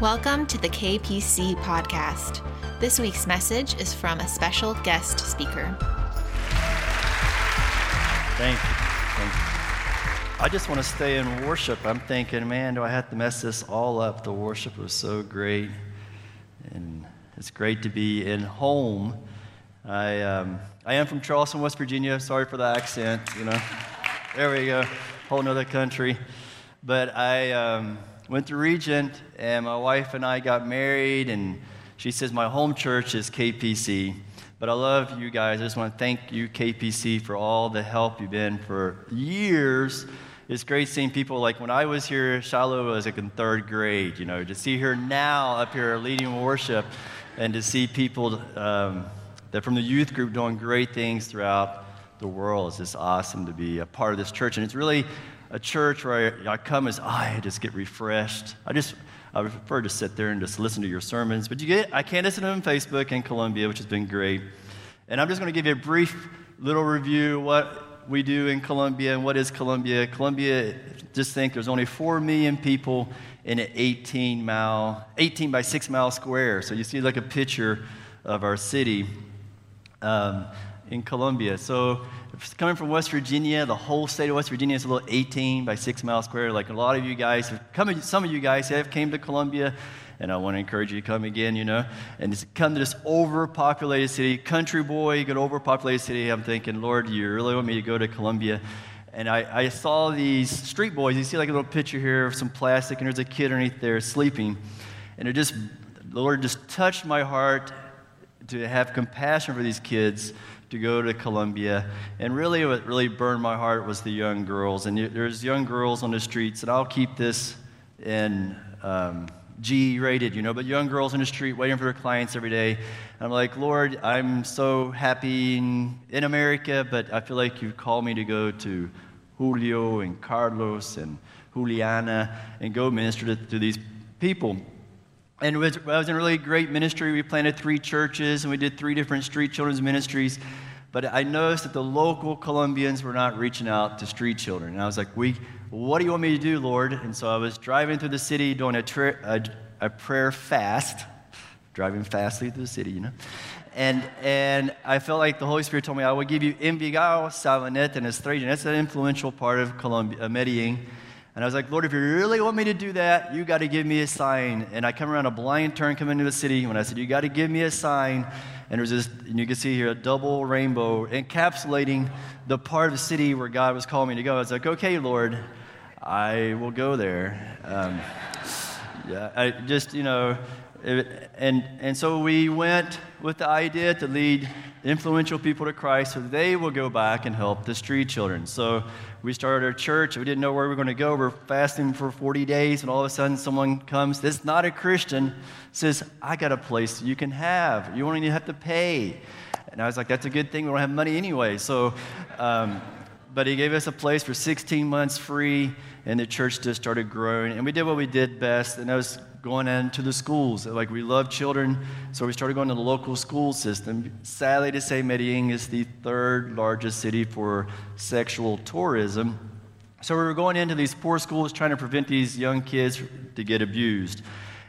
Welcome to the KPC podcast. This week's message is from a special guest speaker. Thank you. Thank you. I just want to stay in worship. I'm thinking, man, do I have to mess this all up? The worship was so great. And it's great to be in home. I, um, I am from Charleston, West Virginia. Sorry for the accent, you know. There we go. Whole nother country. But I um, went to Regent, and my wife and I got married, and she says my home church is KPC. But I love you guys. I just want to thank you, KPC, for all the help you've been for years. It's great seeing people like when I was here, Shiloh was like in third grade, you know, to see her now up here leading worship and to see people um, that from the youth group doing great things throughout the world. It's just awesome to be a part of this church. And it's really a church where I, I come as I just get refreshed. I just I prefer to sit there and just listen to your sermons. But you get, I can listen to them on Facebook in Colombia, which has been great. And I'm just going to give you a brief little review what we do in Colombia and what is Colombia. Colombia, just think there's only 4 million people in an 18 mile, 18 by 6 mile square. So you see like a picture of our city um, in Colombia. So coming from West Virginia, the whole state of West Virginia is a little 18 by 6 mile square. Like a lot of you guys, have come, some of you guys have came to Colombia, and I want to encourage you to come again, you know, and just come to this overpopulated city. Country boy, you go to overpopulated city. I'm thinking, Lord, you really want me to go to Colombia? And I, I saw these street boys. You see like a little picture here of some plastic, and there's a kid underneath there sleeping. And it just, the Lord just touched my heart to have compassion for these kids to go to Colombia. And really, what really burned my heart was the young girls. And there's young girls on the streets, and I'll keep this in um, G rated, you know, but young girls in the street waiting for their clients every day. And I'm like, Lord, I'm so happy in, in America, but I feel like you've called me to go to Julio and Carlos and Juliana and go minister to, to these people. And it was, in a really great ministry. We planted three churches and we did three different street children's ministries. But I noticed that the local Colombians were not reaching out to street children. And I was like, we, what do you want me to do, Lord? And so I was driving through the city doing a, tra- a, a prayer fast, driving fastly through the city, you know. And, and I felt like the Holy Spirit told me, I will give you Envigado, Sabaneta, and Estrella. That's an influential part of Colombia, uh, Medellin. And I was like, Lord, if you really want me to do that, you got to give me a sign. And I come around a blind turn, come into the city. When I said, You got to give me a sign. And there's this, and you can see here a double rainbow encapsulating the part of the city where God was calling me to go. I was like, Okay, Lord, I will go there. Um, yeah, I just, you know, and, and so we went with the idea to lead influential people to Christ so they will go back and help the street children. So we started our church. We didn't know where we were going to go. We're fasting for 40 days, and all of a sudden someone comes that's not a Christian, says, I got a place you can have. You only have to pay. And I was like, that's a good thing. We don't have money anyway. So, um, but he gave us a place for 16 months free, and the church just started growing. And we did what we did best, and that was going into the schools. Like we love children, so we started going to the local school system. Sadly to say, Medellin is the third largest city for sexual tourism. So we were going into these poor schools trying to prevent these young kids to get abused.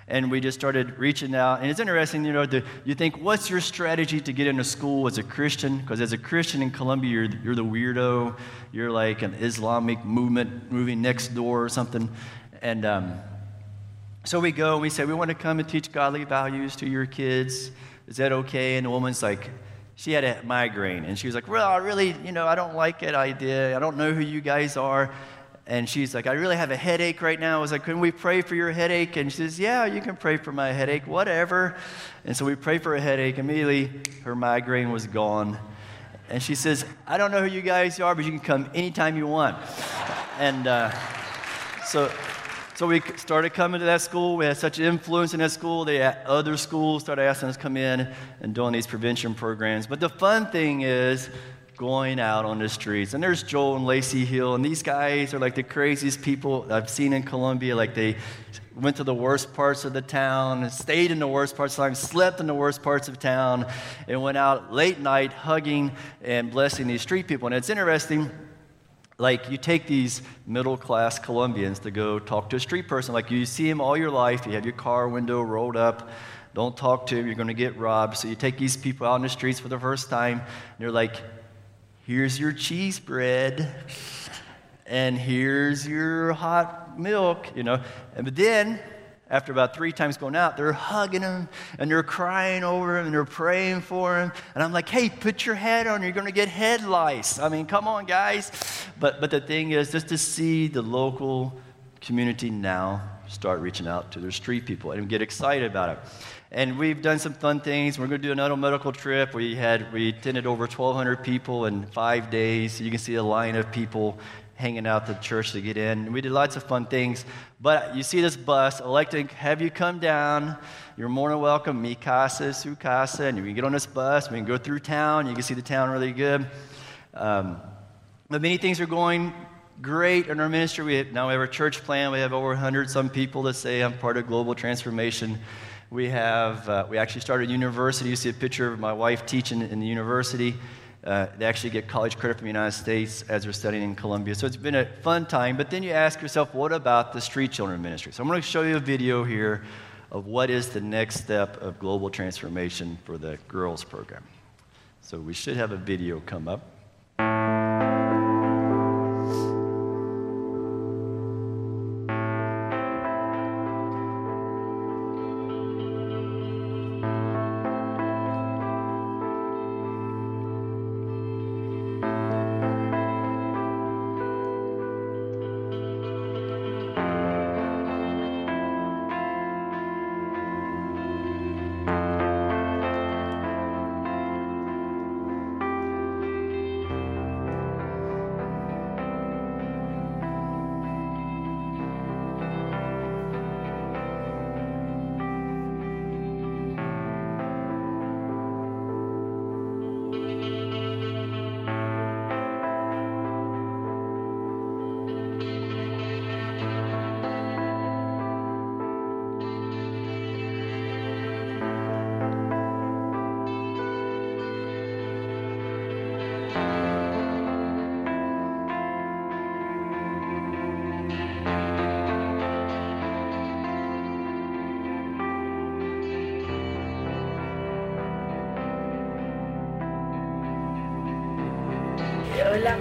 And we just started reaching out. And it's interesting, you know, the, you think, what's your strategy to get into school as a Christian? Because as a Christian in Colombia, you're, you're the weirdo. You're like an Islamic movement moving next door or something. And um, so we go and we say, We want to come and teach godly values to your kids. Is that okay? And the woman's like, she had a migraine. And she was like, Well, I really, you know, I don't like that idea. I don't know who you guys are. And she's like, I really have a headache right now. I was like, Can we pray for your headache? And she says, Yeah, you can pray for my headache, whatever. And so we pray for a headache. Immediately, her migraine was gone. And she says, I don't know who you guys are, but you can come anytime you want. And uh, so so we started coming to that school. We had such influence in that school. They other schools started asking us to come in and doing these prevention programs. But the fun thing is going out on the streets. And there's Joel and Lacey Hill, and these guys are like the craziest people I've seen in Colombia. Like they went to the worst parts of the town, stayed in the worst parts of the town, slept in the worst parts of town, and went out late night hugging and blessing these street people. And it's interesting like you take these middle class Colombians to go talk to a street person, like you see him all your life, you have your car window rolled up, don't talk to him, you're going to get robbed. So you take these people out in the streets for the first time, and you're like, here's your cheese bread, and here's your hot milk, you know. And but then after about three times going out, they're hugging him and they're crying over him and they're praying for him. And I'm like, hey, put your head on, you're going to get head lice. I mean, come on, guys. But, but the thing is, just to see the local community now start reaching out to their street people and get excited about it. And we've done some fun things. We're going to do another medical trip. We had we attended over 1,200 people in five days. You can see a line of people hanging out the church to get in. We did lots of fun things. But you see this bus. I'd like to have you come down. You're more than welcome. Mi casa, su casa. And you can get on this bus. We can go through town. You can see the town really good. Um, but many things are going great in our ministry. We have, now we have our church plan. We have over 100 some people that say I'm part of global transformation. We have, uh, we actually started university. You see a picture of my wife teaching in the university. Uh, they actually get college credit from the United States as they're studying in Colombia. So it's been a fun time. But then you ask yourself, what about the street children ministry? So I'm going to show you a video here of what is the next step of global transformation for the girls program. So we should have a video come up.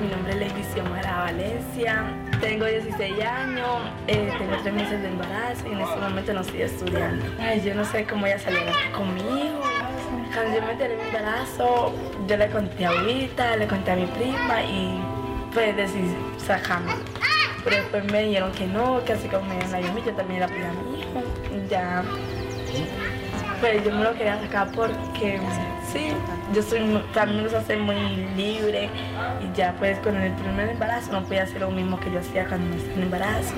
Mi nombre es Lady Xiomara Valencia, tengo 16 años, eh, tengo 3 meses de embarazo y en este momento no estoy estudiando. Ay, yo no sé cómo ella salió conmigo. Cuando yo me enteré mi embarazo, yo le conté a ahorita, le conté a mi prima y pues decidí sacarme. Pero después me dijeron que no, que así como me dieron a yo también la pedí a mi hijo. Ya, pues yo me lo quería sacar porque yo soy, también nos hace muy libre y ya pues con el primer embarazo no podía hacer lo mismo que yo hacía cuando me estaba en embarazo.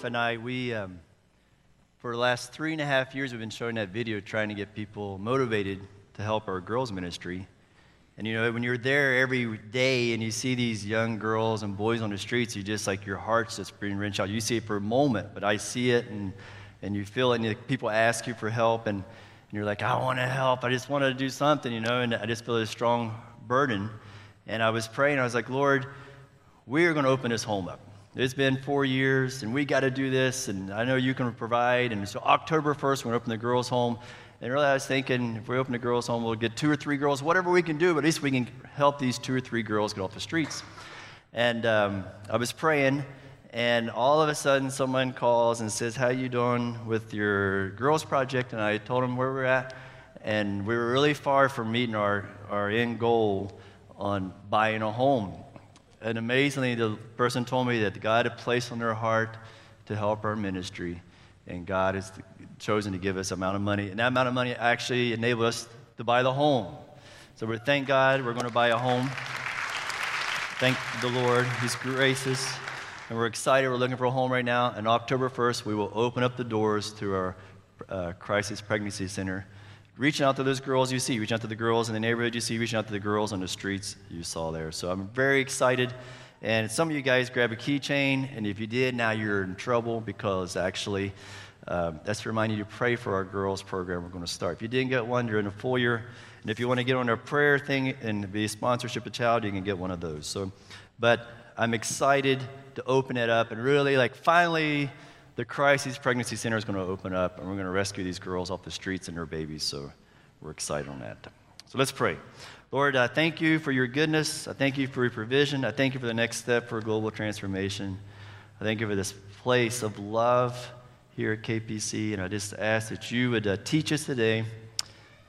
Wife and I, we, um, for the last three and a half years, we've been showing that video trying to get people motivated to help our girls' ministry. And you know, when you're there every day and you see these young girls and boys on the streets, you just like your heart's just being wrenched out. You see it for a moment, but I see it and, and you feel it, and people ask you for help, and, and you're like, I want to help. I just want to do something, you know, and I just feel a strong burden. And I was praying, I was like, Lord, we are going to open this home up. It's been four years, and we got to do this, and I know you can provide. And so October 1st, we're going to open the girls' home. And really, I was thinking if we open the girls' home, we'll get two or three girls, whatever we can do, but at least we can help these two or three girls get off the streets. And um, I was praying, And all of a sudden, someone calls and says, "How you doing with your girls' project?" And I told them where we're at, and we were really far from meeting our, our end goal on buying a home. And amazingly, the person told me that God had placed on their heart to help our ministry, and God has chosen to give us amount of money. And that amount of money actually enabled us to buy the home. So we thank God we're going to buy a home. Thank the Lord. He's gracious. And we're excited. We're looking for a home right now. And October 1st, we will open up the doors to our uh, Crisis Pregnancy Center. Reaching out to those girls you see, reaching out to the girls in the neighborhood you see, reaching out to the girls on the streets you saw there. So I'm very excited. And some of you guys grab a keychain, and if you did, now you're in trouble because actually um, that's to remind you to pray for our girls program we're going to start. If you didn't get one, you're in a foyer. And if you want to get on our prayer thing and be a sponsorship of a child, you can get one of those. So, but I'm excited to open it up and really like finally the crisis pregnancy center is going to open up and we're going to rescue these girls off the streets and their babies so we're excited on that so let's pray lord i thank you for your goodness i thank you for your provision i thank you for the next step for global transformation i thank you for this place of love here at kpc and i just ask that you would uh, teach us today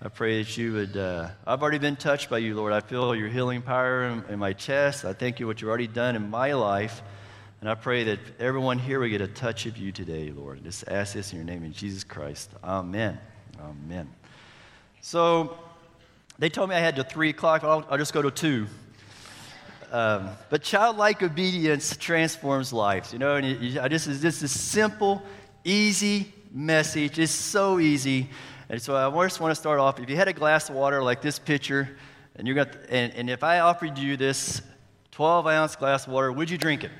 I pray that you would. Uh, I've already been touched by you, Lord. I feel your healing power in, in, my chest. I thank you for what you've already done in my life. And I pray that everyone here will get a touch of you today, Lord. Just ask this in your name, in Jesus Christ. Amen. Amen. So they told me I had to 3 o'clock. I'll, I'll just go to 2. Um, but childlike obedience transforms lives. You know, and this is this is simple, easy message. It's so easy. And so I just want to start off. If you had a glass of water like this pitcher, and you got, and, and if I offered you this 12 ounce glass of water, would you drink it?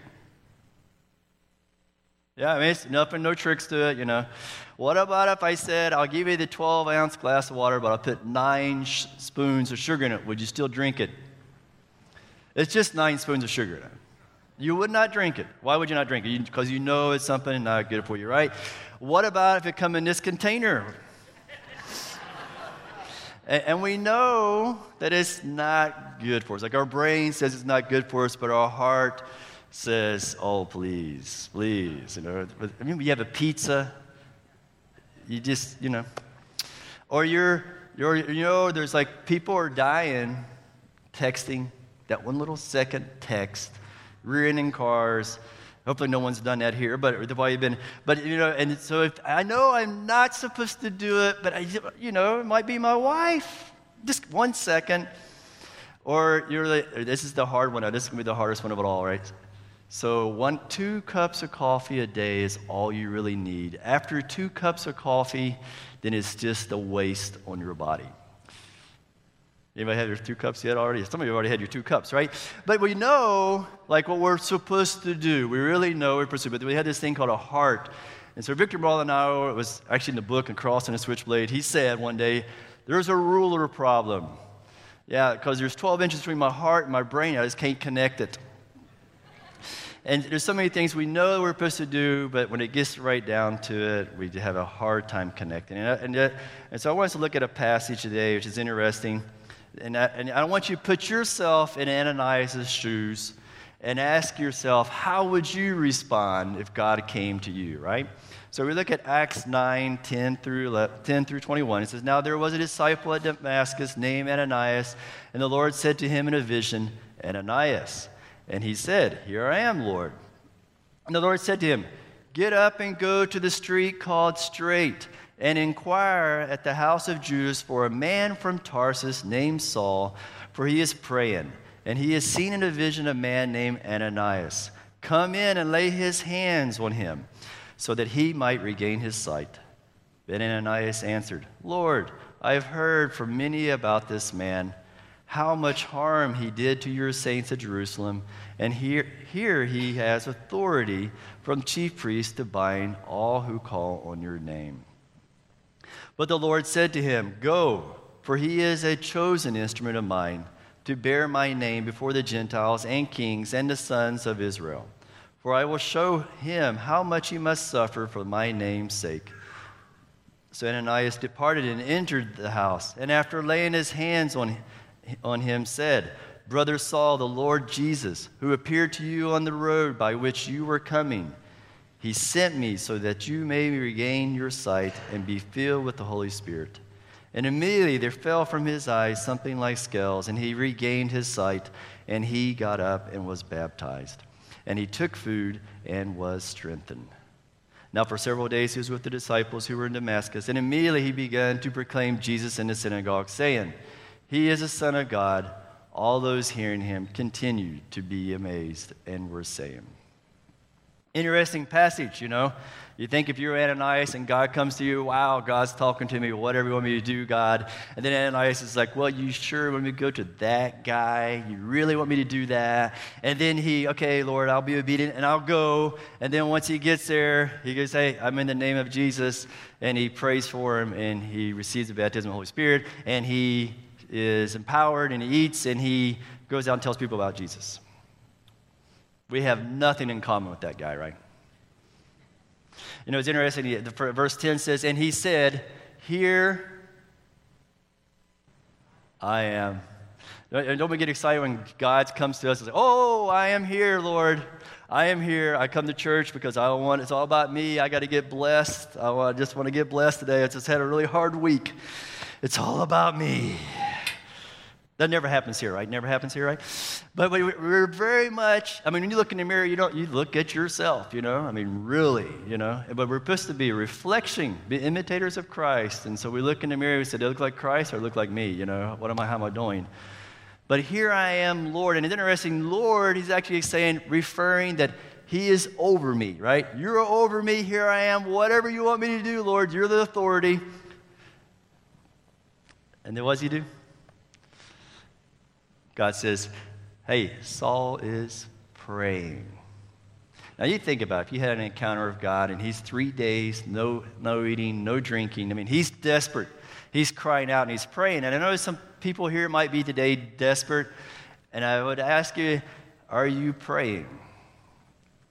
Yeah, I mean, it's nothing, no tricks to it, you know. What about if I said, I'll give you the 12 ounce glass of water, but I'll put nine sh- spoons of sugar in it? Would you still drink it? It's just nine spoons of sugar in it. You would not drink it. Why would you not drink it? Because you, you know it's something not good for you, right? What about if it come in this container? And, and we know that it's not good for us. Like our brain says it's not good for us, but our heart says, oh, please, please. You know, I mean, we have a pizza, you just, you know, or you're, you're, you know, there's like people are dying texting, that one little second text, rearing in cars, Hopefully, no one's done that here, but the way you've been. But you know, and so if I know I'm not supposed to do it, but I, you know, it might be my wife. Just one second, or you're like, this is the hard one. This is gonna be the hardest one of it all, right? So one, two cups of coffee a day is all you really need. After two cups of coffee, then it's just a waste on your body. Anybody had your two cups yet already? Some of you already had your two cups, right? But we know, like, what we're supposed to do. We really know we're supposed to. But we had this thing called a heart. And so Victor Maldonado, it was actually in the book, and Cross and a Switchblade, he said one day, there's a ruler problem. Yeah, because there's 12 inches between my heart and my brain. I just can't connect it. And there's so many things we know we're supposed to do, but when it gets right down to it, we have a hard time connecting. And, uh, and, and so I want us to look at a passage today, which is interesting. And I, and I want you to put yourself in Ananias' shoes and ask yourself, how would you respond if God came to you, right? So we look at Acts 9, 10 through, 11, 10 through 21. It says, Now there was a disciple at Damascus named Ananias, and the Lord said to him in a vision, Ananias. And he said, Here I am, Lord. And the Lord said to him, Get up and go to the street called Straight and inquire at the house of Judas for a man from Tarsus named Saul, for he is praying. And he has seen in a vision a man named Ananias. Come in and lay his hands on him, so that he might regain his sight. Then Ananias answered, Lord, I have heard from many about this man, how much harm he did to your saints at Jerusalem, and here, here he has authority from chief priests to bind all who call on your name. But the Lord said to him, Go, for he is a chosen instrument of mine to bear my name before the Gentiles and kings and the sons of Israel. For I will show him how much he must suffer for my name's sake. So Ananias departed and entered the house, and after laying his hands on, on him, said, Brother Saul, the Lord Jesus, who appeared to you on the road by which you were coming, he sent me so that you may regain your sight and be filled with the Holy Spirit. And immediately there fell from his eyes something like scales, and he regained his sight, and he got up and was baptized. And he took food and was strengthened. Now, for several days he was with the disciples who were in Damascus, and immediately he began to proclaim Jesus in the synagogue, saying, He is a Son of God. All those hearing him continued to be amazed and were saying, Interesting passage, you know. You think if you're Ananias and God comes to you, wow, God's talking to me, whatever you want me to do, God. And then Ananias is like, well, you sure want me to go to that guy? You really want me to do that? And then he, okay, Lord, I'll be obedient and I'll go. And then once he gets there, he goes, hey, I'm in the name of Jesus. And he prays for him and he receives the baptism of the Holy Spirit. And he is empowered and he eats and he goes out and tells people about Jesus. We have nothing in common with that guy, right? You know, it's interesting. Verse 10 says, And he said, Here I am. Don't we get excited when God comes to us and says, Oh, I am here, Lord. I am here. I come to church because I want, it's all about me. I got to get blessed. I just want to get blessed today. I just had a really hard week. It's all about me. That never happens here, right? Never happens here, right? But we're very much, I mean, when you look in the mirror, you don't, you look at yourself, you know? I mean, really, you know? But we're supposed to be a reflection, be imitators of Christ. And so we look in the mirror, we say, do I look like Christ or look like me? You know, what am I, how am I doing? But here I am, Lord. And it's interesting, Lord, he's actually saying, referring that he is over me, right? You're over me, here I am, whatever you want me to do, Lord, you're the authority. And then what does he do? God says, Hey, Saul is praying. Now you think about it, if you had an encounter of God and he's three days, no, no eating, no drinking. I mean, he's desperate. He's crying out and he's praying. And I know some people here might be today desperate. And I would ask you, are you praying?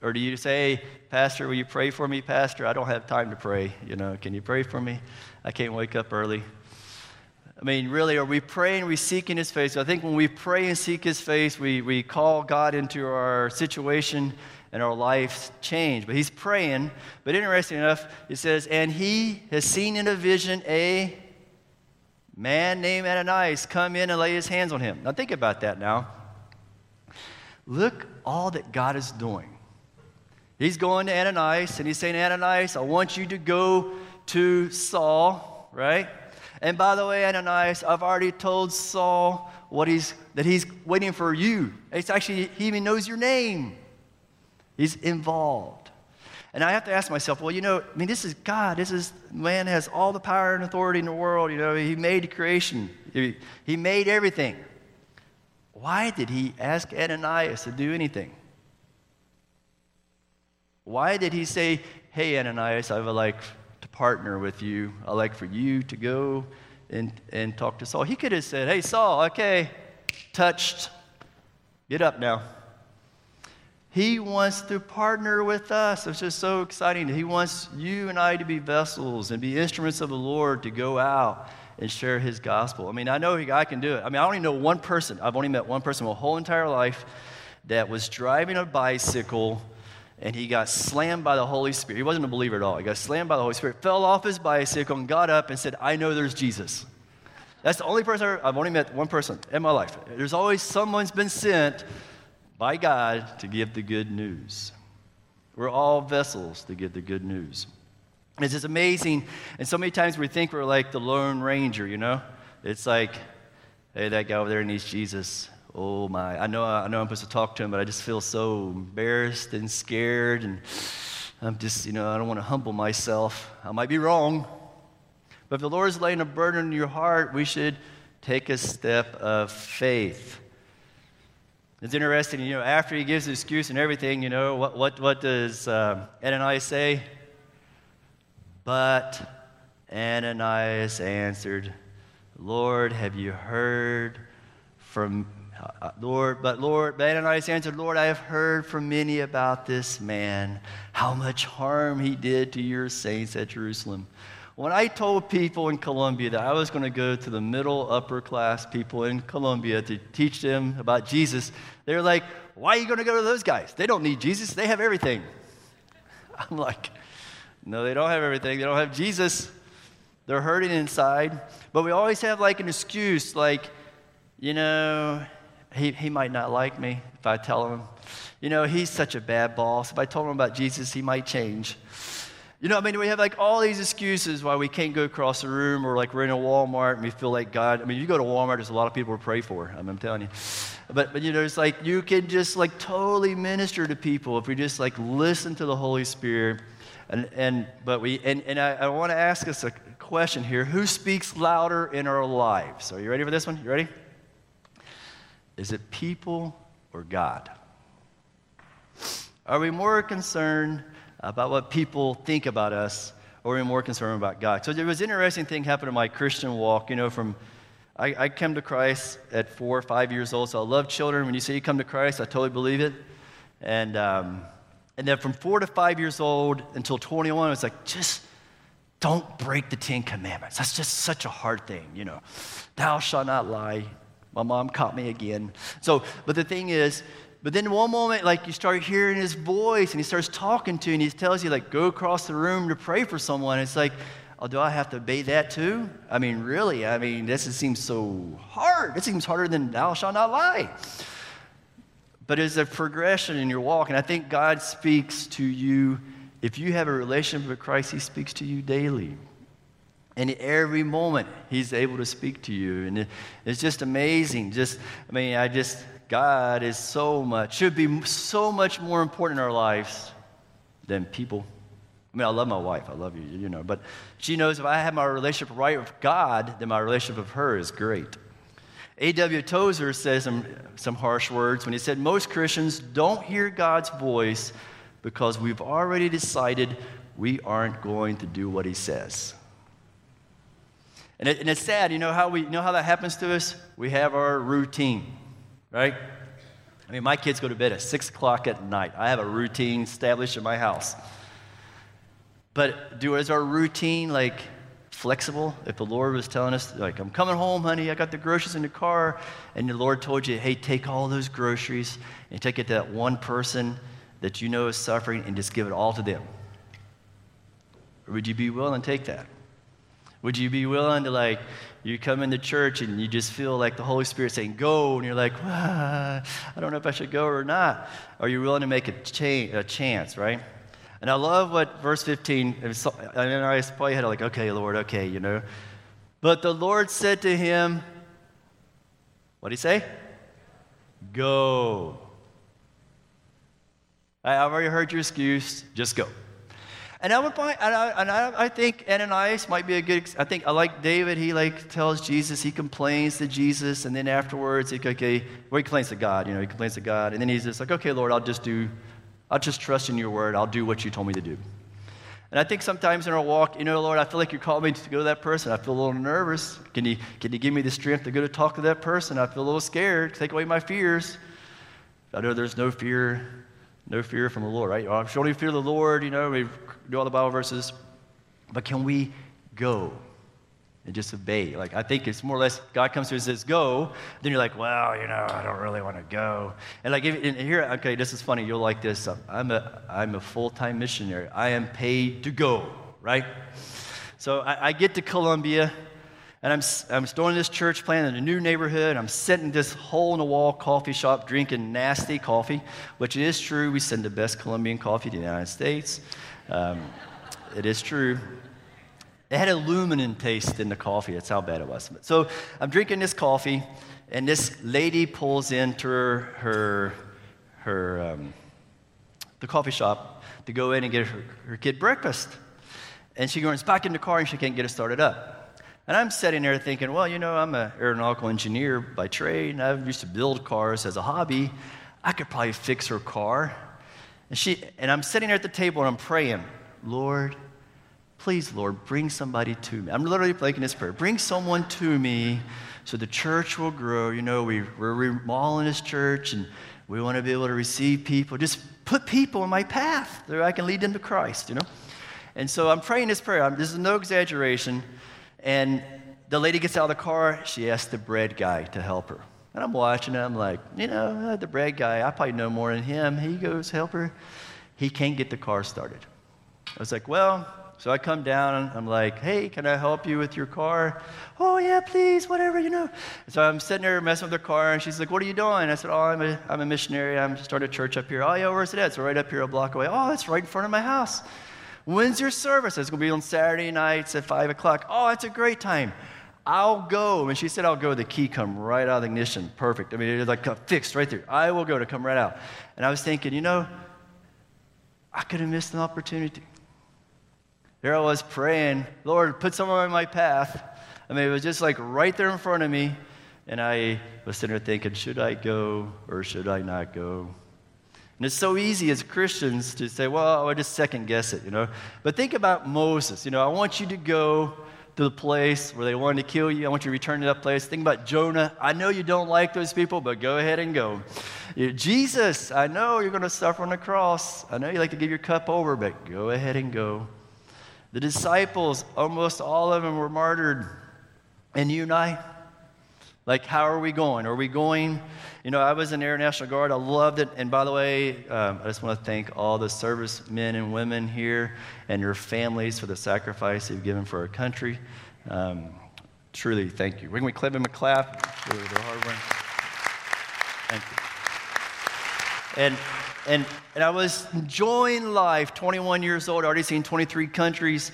Or do you say, Pastor, will you pray for me, Pastor? I don't have time to pray. You know, can you pray for me? I can't wake up early. I mean, really, are we praying, we seeking His face? I think when we pray and seek His face, we, we call God into our situation and our life change. But He's praying. But interesting enough, it says, and He has seen in a vision a man named Ananias come in and lay his hands on him. Now, think about that now. Look all that God is doing. He's going to Ananias and he's saying, Ananias, I want you to go to Saul, right? And by the way, Ananias, I've already told Saul what he's, that he's waiting for you. It's actually, he even knows your name. He's involved. And I have to ask myself, well, you know, I mean, this is God. This is, man has all the power and authority in the world. You know, he made creation, he, he made everything. Why did he ask Ananias to do anything? Why did he say, hey, Ananias, I would like partner with you. I'd like for you to go and, and talk to Saul. He could have said, Hey, Saul, okay, touched. Get up now. He wants to partner with us. It's just so exciting. He wants you and I to be vessels and be instruments of the Lord to go out and share his gospel. I mean, I know I can do it. I mean, I only know one person. I've only met one person my whole entire life that was driving a bicycle and he got slammed by the Holy Spirit. He wasn't a believer at all. He got slammed by the Holy Spirit, fell off his bicycle, and got up and said, I know there's Jesus. That's the only person I've only met one person in my life. There's always someone's been sent by God to give the good news. We're all vessels to give the good news. It's just amazing. And so many times we think we're like the Lone Ranger, you know? It's like, hey, that guy over there needs Jesus oh my, I know, I know I'm supposed to talk to him, but I just feel so embarrassed and scared. And I'm just, you know, I don't want to humble myself. I might be wrong. But if the Lord is laying a burden on your heart, we should take a step of faith. It's interesting, you know, after he gives the excuse and everything, you know, what, what, what does uh, Ananias say? But Ananias answered, Lord, have you heard from Uh, Lord, but Lord, but Ananias answered, Lord, I have heard from many about this man, how much harm he did to your saints at Jerusalem. When I told people in Colombia that I was going to go to the middle, upper class people in Colombia to teach them about Jesus, they were like, Why are you going to go to those guys? They don't need Jesus, they have everything. I'm like, No, they don't have everything. They don't have Jesus. They're hurting inside. But we always have like an excuse, like, you know, he, he might not like me if I tell him. You know, he's such a bad boss. If I told him about Jesus, he might change. You know, I mean, we have like all these excuses why we can't go across the room or like we're in a Walmart and we feel like God. I mean, you go to Walmart, there's a lot of people to pray for. I I'm telling you. But, but you know, it's like you can just like totally minister to people if we just like listen to the Holy Spirit. And, and but we, and, and I, I want to ask us a question here. Who speaks louder in our lives? Are you ready for this one? You ready? Is it people or God? Are we more concerned about what people think about us, or are we more concerned about God? So there was an interesting thing happened in my Christian walk, you know, from I, I came to Christ at four or five years old, so I love children. When you say you come to Christ, I totally believe it. And, um, and then from four to five years old until 21, I was like, just don't break the Ten Commandments. That's just such a hard thing, you know. Thou shalt not lie. My mom caught me again. So, but the thing is, but then one moment, like you start hearing his voice and he starts talking to you and he tells you, like, go across the room to pray for someone. It's like, oh, do I have to obey that too? I mean, really? I mean, this seems so hard. It seems harder than thou shalt not lie. But it's a progression in your walk. And I think God speaks to you. If you have a relationship with Christ, he speaks to you daily. And every moment, he's able to speak to you. And it's just amazing. Just, I mean, I just, God is so much, should be so much more important in our lives than people. I mean, I love my wife. I love you, you know. But she knows if I have my relationship right with God, then my relationship with her is great. A.W. Tozer says some, some harsh words when he said, Most Christians don't hear God's voice because we've already decided we aren't going to do what he says. And, it, and it's sad, you know how, we, you know how that happens to us? We have our routine right? I mean, my kids go to bed at 6 o'clock at night. I have a routine established in my house. But do is our routine like flexible? If the Lord was telling us, like, I'm coming home, honey, I got the groceries in the car, and the Lord told you, hey, take all those groceries and take it to that one person that you know is suffering and just give it all to them. Or would you be willing to take that? Would you be willing to, like, you come into church and you just feel like the Holy Spirit saying, go, and you're like, ah, I don't know if I should go or not. Are you willing to make a, cha- a chance, right? And I love what verse 15, and I probably had like, okay, Lord, okay, you know. But the Lord said to him, what did he say? Go. I've already heard your excuse, just go. And I would find, and I, and I, I think Ananias might be a good. I think I like David. He like tells Jesus. He complains to Jesus, and then afterwards, he okay. Well, he complains to God. You know, he complains to God, and then he's just like, okay, Lord, I'll just do. I'll just trust in your word. I'll do what you told me to do. And I think sometimes in our walk, you know, Lord, I feel like you're calling me to go to that person. I feel a little nervous. Can you, can you give me the strength to go to talk to that person? I feel a little scared. Take away my fears. I know there's no fear, no fear from the Lord, right? I'm sure you fear the Lord, you know, we do all the Bible verses, but can we go and just obey? Like, I think it's more or less God comes to you and says, go. Then you're like, well, you know, I don't really want to go. And like, if, and here, okay, this is funny. You'll like this. I'm a, I'm a full time missionary. I am paid to go, right? So I, I get to Colombia. And I'm, I'm starting this church plan in a new neighborhood. I'm sitting in this hole in the wall coffee shop drinking nasty coffee, which is true. We send the best Colombian coffee to the United States. Um, it is true. It had a luminant taste in the coffee. That's how bad it was. So I'm drinking this coffee, and this lady pulls into her, her, her um, the coffee shop to go in and get her, her kid breakfast. And she runs back in the car and she can't get it started up. And I'm sitting there thinking, well, you know, I'm an aeronautical engineer by trade, and I used to build cars as a hobby. I could probably fix her car. And, she, and I'm sitting there at the table and I'm praying, Lord, please, Lord, bring somebody to me. I'm literally making this prayer. Bring someone to me so the church will grow. You know, we, we're remodeling this church and we want to be able to receive people. Just put people in my path so I can lead them to Christ, you know? And so I'm praying this prayer. I'm, this is no exaggeration. And the lady gets out of the car. She asks the bread guy to help her. And I'm watching. And I'm like, you know, uh, the bread guy, I probably know more than him. He goes, help her. He can't get the car started. I was like, well, so I come down. And I'm like, hey, can I help you with your car? Oh, yeah, please, whatever, you know. So I'm sitting there messing with her car, and she's like, what are you doing? I said, oh, I'm a, I'm a missionary. I'm starting a church up here. Oh, yeah, where's it at? It's right up here a block away. Oh, it's right in front of my house. When's your service? It's going to be on Saturday nights at 5 o'clock. Oh, it's a great time. I'll go. And she said, I'll go. The key come right out of the ignition. Perfect. I mean, it's like fixed right there. I will go to come right out. And I was thinking, you know, I could have missed an opportunity. There I was praying, Lord, put someone in my path. I mean, it was just like right there in front of me. And I was sitting there thinking, should I go or should I not go? And it's so easy as Christians to say, well, I just second guess it, you know. But think about Moses. You know, I want you to go to the place where they wanted to kill you. I want you to return to that place. Think about Jonah. I know you don't like those people, but go ahead and go. Jesus, I know you're going to suffer on the cross. I know you like to give your cup over, but go ahead and go. The disciples, almost all of them were martyred. And you and I, like, how are we going? Are we going? You know, I was in the Air National Guard. I loved it. And by the way, um, I just want to thank all the servicemen and women here and your families for the sacrifice you've given for our country. Um, truly, thank you. We're going to hard work. Thank you. And, and, and I was enjoying life, 21 years old, already seen 23 countries.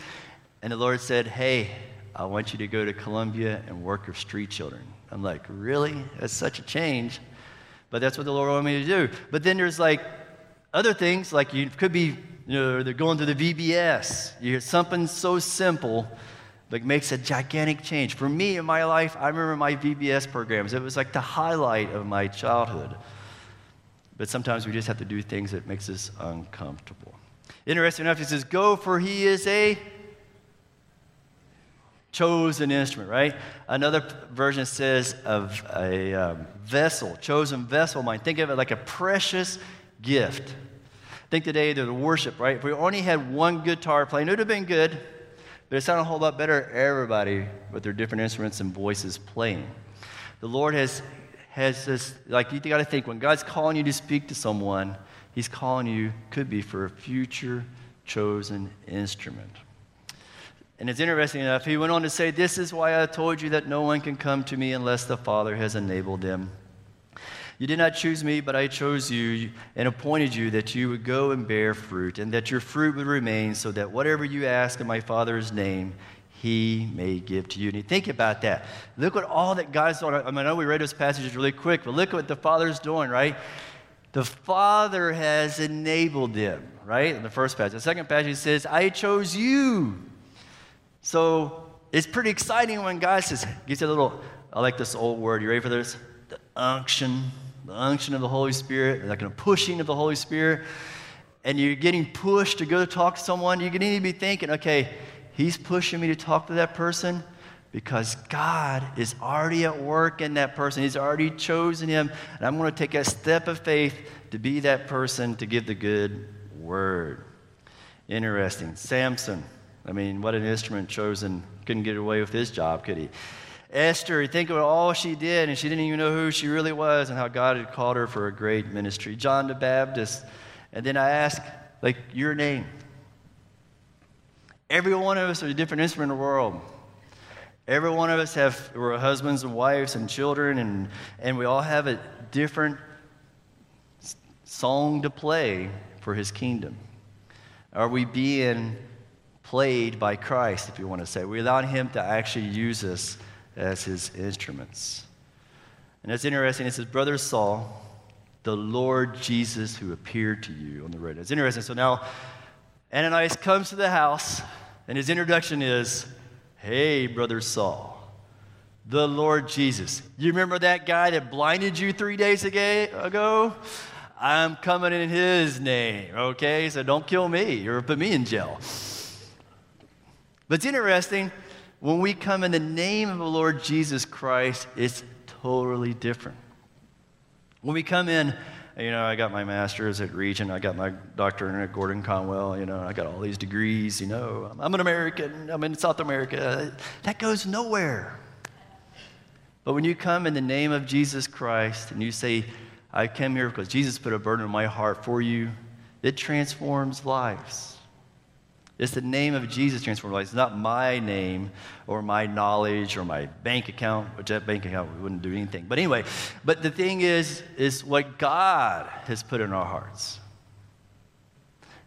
And the Lord said, Hey, I want you to go to Colombia and work with street children. I'm like, really? That's such a change. But that's what the Lord wanted me to do. But then there's like other things, like you could be, you know, they're going to the VBS. You hear something so simple that makes a gigantic change. For me in my life, I remember my VBS programs. It was like the highlight of my childhood. But sometimes we just have to do things that makes us uncomfortable. Interesting enough, he says, Go, for he is a chosen instrument, right? Another version says of a um, vessel, chosen vessel mine. Think of it like a precious gift. Think today to the worship, right? If we only had one guitar playing, it would have been good, but it sounded a whole lot better everybody with their different instruments and voices playing. The Lord has has this like you got to think when God's calling you to speak to someone, He's calling you could be for a future chosen instrument. And it's interesting enough, he went on to say, This is why I told you that no one can come to me unless the Father has enabled them. You did not choose me, but I chose you and appointed you that you would go and bear fruit, and that your fruit would remain, so that whatever you ask in my Father's name, he may give to you. And you think about that. Look what all that God's doing. I, mean, I know we read those passages really quick, but look at what the Father's doing, right? The Father has enabled them, right? In the first passage. The second passage says, I chose you so it's pretty exciting when God says, gives you a little, I like this old word. You ready for this? The unction, the unction of the Holy Spirit, like a pushing of the Holy Spirit. And you're getting pushed to go talk to someone. You're going to be thinking, okay, he's pushing me to talk to that person because God is already at work in that person. He's already chosen him. And I'm going to take a step of faith to be that person to give the good word. Interesting. Samson. I mean, what an instrument chosen. Couldn't get away with his job, could he? Esther, think of all she did, and she didn't even know who she really was and how God had called her for a great ministry. John the Baptist. And then I ask, like, your name. Every one of us are a different instrument in the world. Every one of us have we're husbands and wives and children, and, and we all have a different song to play for his kingdom. Are we being played by Christ, if you want to say. We allow Him to actually use us as His instruments. And it's interesting. It says, Brother Saul, the Lord Jesus who appeared to you on the road. It's interesting. So now Ananias comes to the house, and his introduction is, Hey, Brother Saul, the Lord Jesus. You remember that guy that blinded you three days ago? I'm coming in his name, okay? So don't kill me or put me in jail. But it's interesting, when we come in the name of the Lord Jesus Christ, it's totally different. When we come in you know, I got my master's at Regent, I got my doctorate at Gordon Conwell, you know, I got all these degrees, you know, I'm an American, I'm in South America. That goes nowhere. But when you come in the name of Jesus Christ and you say, I came here because Jesus put a burden in my heart for you, it transforms lives. It's the name of Jesus transformed lives. It's not my name or my knowledge or my bank account, which that bank account we wouldn't do anything. But anyway, but the thing is, is what God has put in our hearts.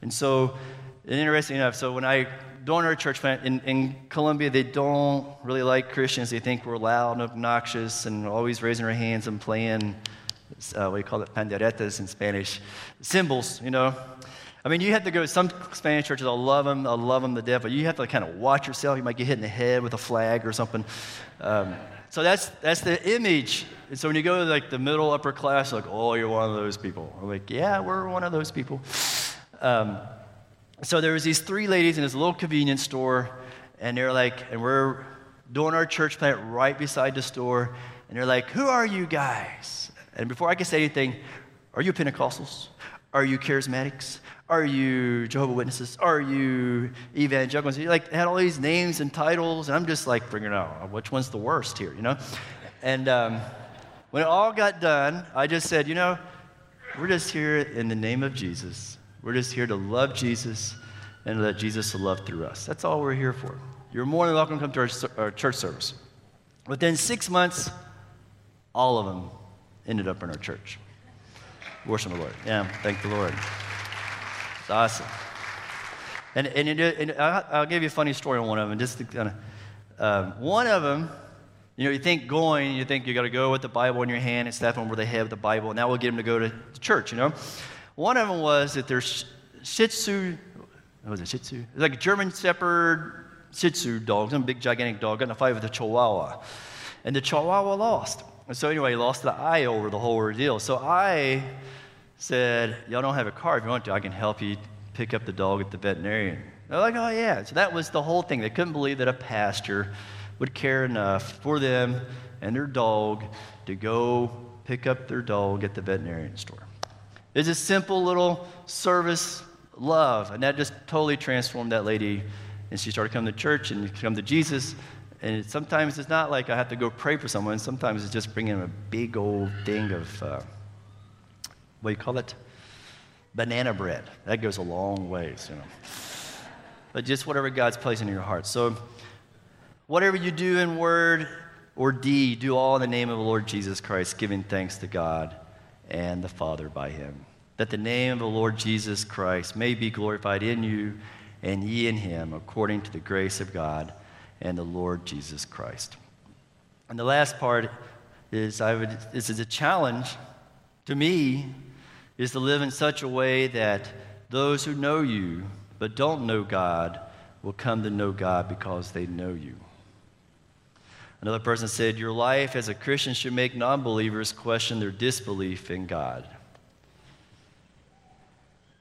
And so, interesting enough, so when I joined our church in, in Colombia, they don't really like Christians. They think we're loud and obnoxious and always raising our hands and playing, uh, what do you call it, panderetas in Spanish, cymbals, you know. I mean, you have to go, to some Spanish churches, I love them, I love them to death, but you have to kind of watch yourself. You might get hit in the head with a flag or something. Um, so that's, that's the image. And so when you go to like the middle, upper class, like, oh, you're one of those people. I'm like, yeah, we're one of those people. Um, so there was these three ladies in this little convenience store, and they're like, and we're doing our church plant right beside the store, and they're like, who are you guys? And before I could say anything, are you Pentecostals? Are you charismatics? Are you Jehovah Witnesses? Are you evangelicals? Like had all these names and titles, and I'm just like figuring out which one's the worst here, you know? And um, when it all got done, I just said, you know, we're just here in the name of Jesus. We're just here to love Jesus and let Jesus love through us. That's all we're here for. You're more than welcome to come to our, our church service. Within six months, all of them ended up in our church. Worship the Lord. Yeah, thank the Lord. Awesome. And, and, and I'll give you a funny story on one of them. Just kind of, um, one of them, you know, you think going, you think you got to go with the Bible in your hand and step over the head with the Bible, and that will get them to go to church, you know. One of them was that there's Shih Tzu, what was it, Shih Tzu? It's like a German Shepherd Shih Tzu dog, some big gigantic dog, got in a fight with a Chihuahua. And the Chihuahua lost. And so anyway, he lost the eye over the whole ordeal. So I said, Y'all don't have a car. If you want to, I can help you pick up the dog at the veterinarian. They're like, Oh, yeah. So that was the whole thing. They couldn't believe that a pastor would care enough for them and their dog to go pick up their dog at the veterinarian store. It's a simple little service love. And that just totally transformed that lady. And she started coming to church and come to Jesus. And sometimes it's not like I have to go pray for someone. Sometimes it's just bringing a big old thing of. Uh, what do you call it? Banana bread. That goes a long ways, you know. But just whatever God's placing in your heart. So, whatever you do in word or deed, do all in the name of the Lord Jesus Christ, giving thanks to God and the Father by him. That the name of the Lord Jesus Christ may be glorified in you and ye in him, according to the grace of God and the Lord Jesus Christ. And the last part is I would this is a challenge to me is to live in such a way that those who know you but don't know God will come to know God because they know you. Another person said, Your life as a Christian should make non believers question their disbelief in God.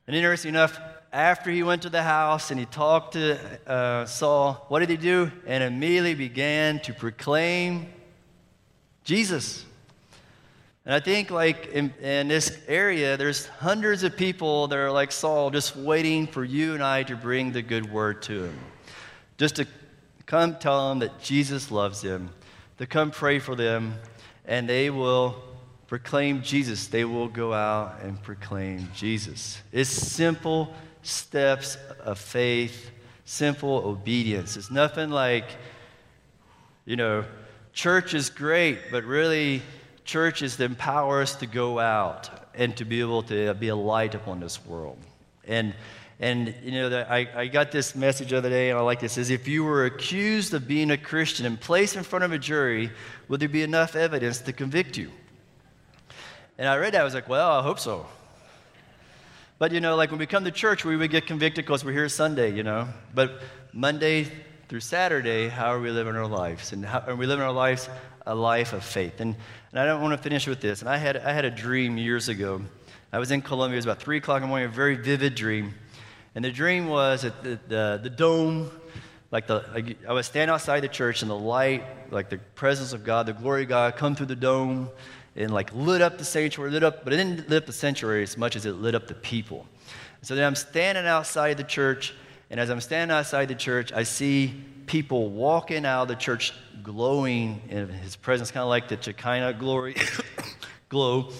And interesting enough, after he went to the house and he talked to uh, Saul, what did he do? And immediately began to proclaim Jesus. And I think, like, in, in, this area, there's hundreds of people that are like Saul, just waiting for you and I to bring the good word to them. Just to come tell them that Jesus loves them, to come pray for them, and they will proclaim Jesus. They will go out and proclaim Jesus. It's simple steps of faith, simple obedience. It's nothing like, you know, church is great, but really, church is to empower us to go out and to be able to be a light upon this world. And, and you know, the, I, I got this message the other day, and I like this. Is if you were accused of being a Christian and placed in front of a jury, would there be enough evidence to convict you? And I read that, I was like, well, I hope so. But you know, like when we come to church, we would get convicted because we're here Sunday, you know. But Monday through Saturday, how are we living our lives? And how are we living our lives a life of faith? And and I don't want to finish with this. And I had, I had a dream years ago. I was in Colombia. It was about 3 o'clock in the morning, a very vivid dream. And the dream was that the, the, the dome, like the, I was standing outside the church and the light, like the presence of God, the glory of God, come through the dome. and like lit up the sanctuary, lit up, but it didn't lit up the sanctuary as much as it lit up the people. So then I'm standing outside the church, and as I'm standing outside the church, I see people walking out of the church glowing in his presence, kind of like the Shekinah glory glow.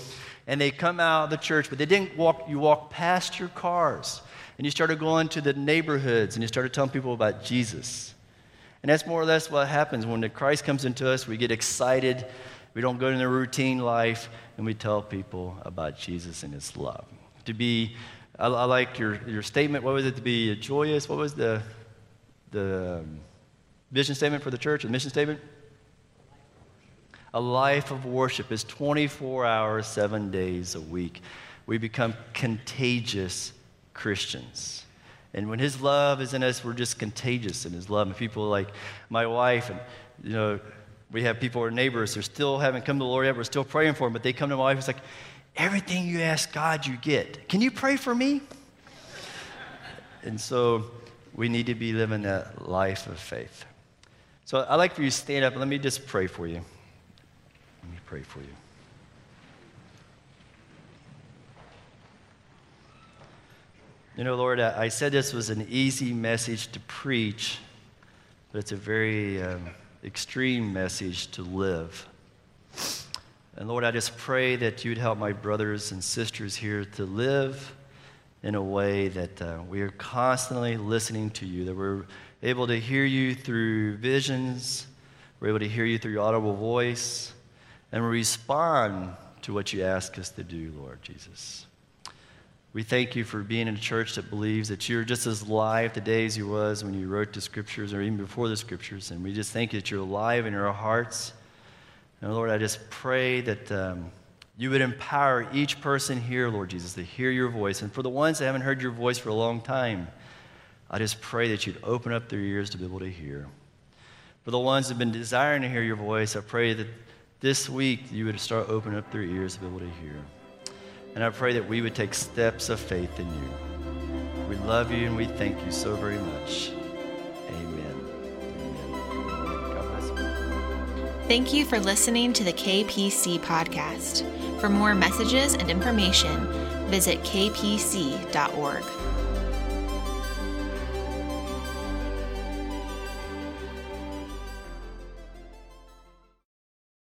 And they come out of the church, but they didn't walk, you walk past your cars. And you started going to the neighborhoods and you started telling people about Jesus. And that's more or less what happens when the Christ comes into us. We get excited. We don't go into routine life, and we tell people about Jesus and His love. To be, I, I like your, your statement. What was it? To be joyous. What was the the um, vision statement for the church? The mission statement. A life of worship is 24 hours, seven days a week. We become contagious Christians. And when His love is in us, we're just contagious in His love. And people like my wife, and you know, we have people, our neighbors, who still haven't come to the Lord yet. We're still praying for them, but they come to my wife. It's like, everything you ask God, you get. Can you pray for me? and so we need to be living that life of faith. So I'd like for you to stand up let me just pray for you. Let me pray for you. You know, Lord, I said this was an easy message to preach, but it's a very um, extreme message to live. And Lord, I just pray that you'd help my brothers and sisters here to live in a way that uh, we are constantly listening to you, that we're able to hear you through visions, we're able to hear you through your audible voice, and respond to what you ask us to do, Lord Jesus. We thank you for being in a church that believes that you're just as alive today as you was when you wrote the scriptures or even before the scriptures. And we just thank you that you're alive in our hearts. And Lord, I just pray that um, you would empower each person here, Lord Jesus, to hear your voice. And for the ones that haven't heard your voice for a long time, I just pray that you'd open up their ears to be able to hear. For the ones that have been desiring to hear your voice, I pray that this week you would start opening up their ears to be able to hear. And I pray that we would take steps of faith in you. We love you and we thank you so very much. Thank you for listening to the KPC podcast. For more messages and information, visit kpc.org.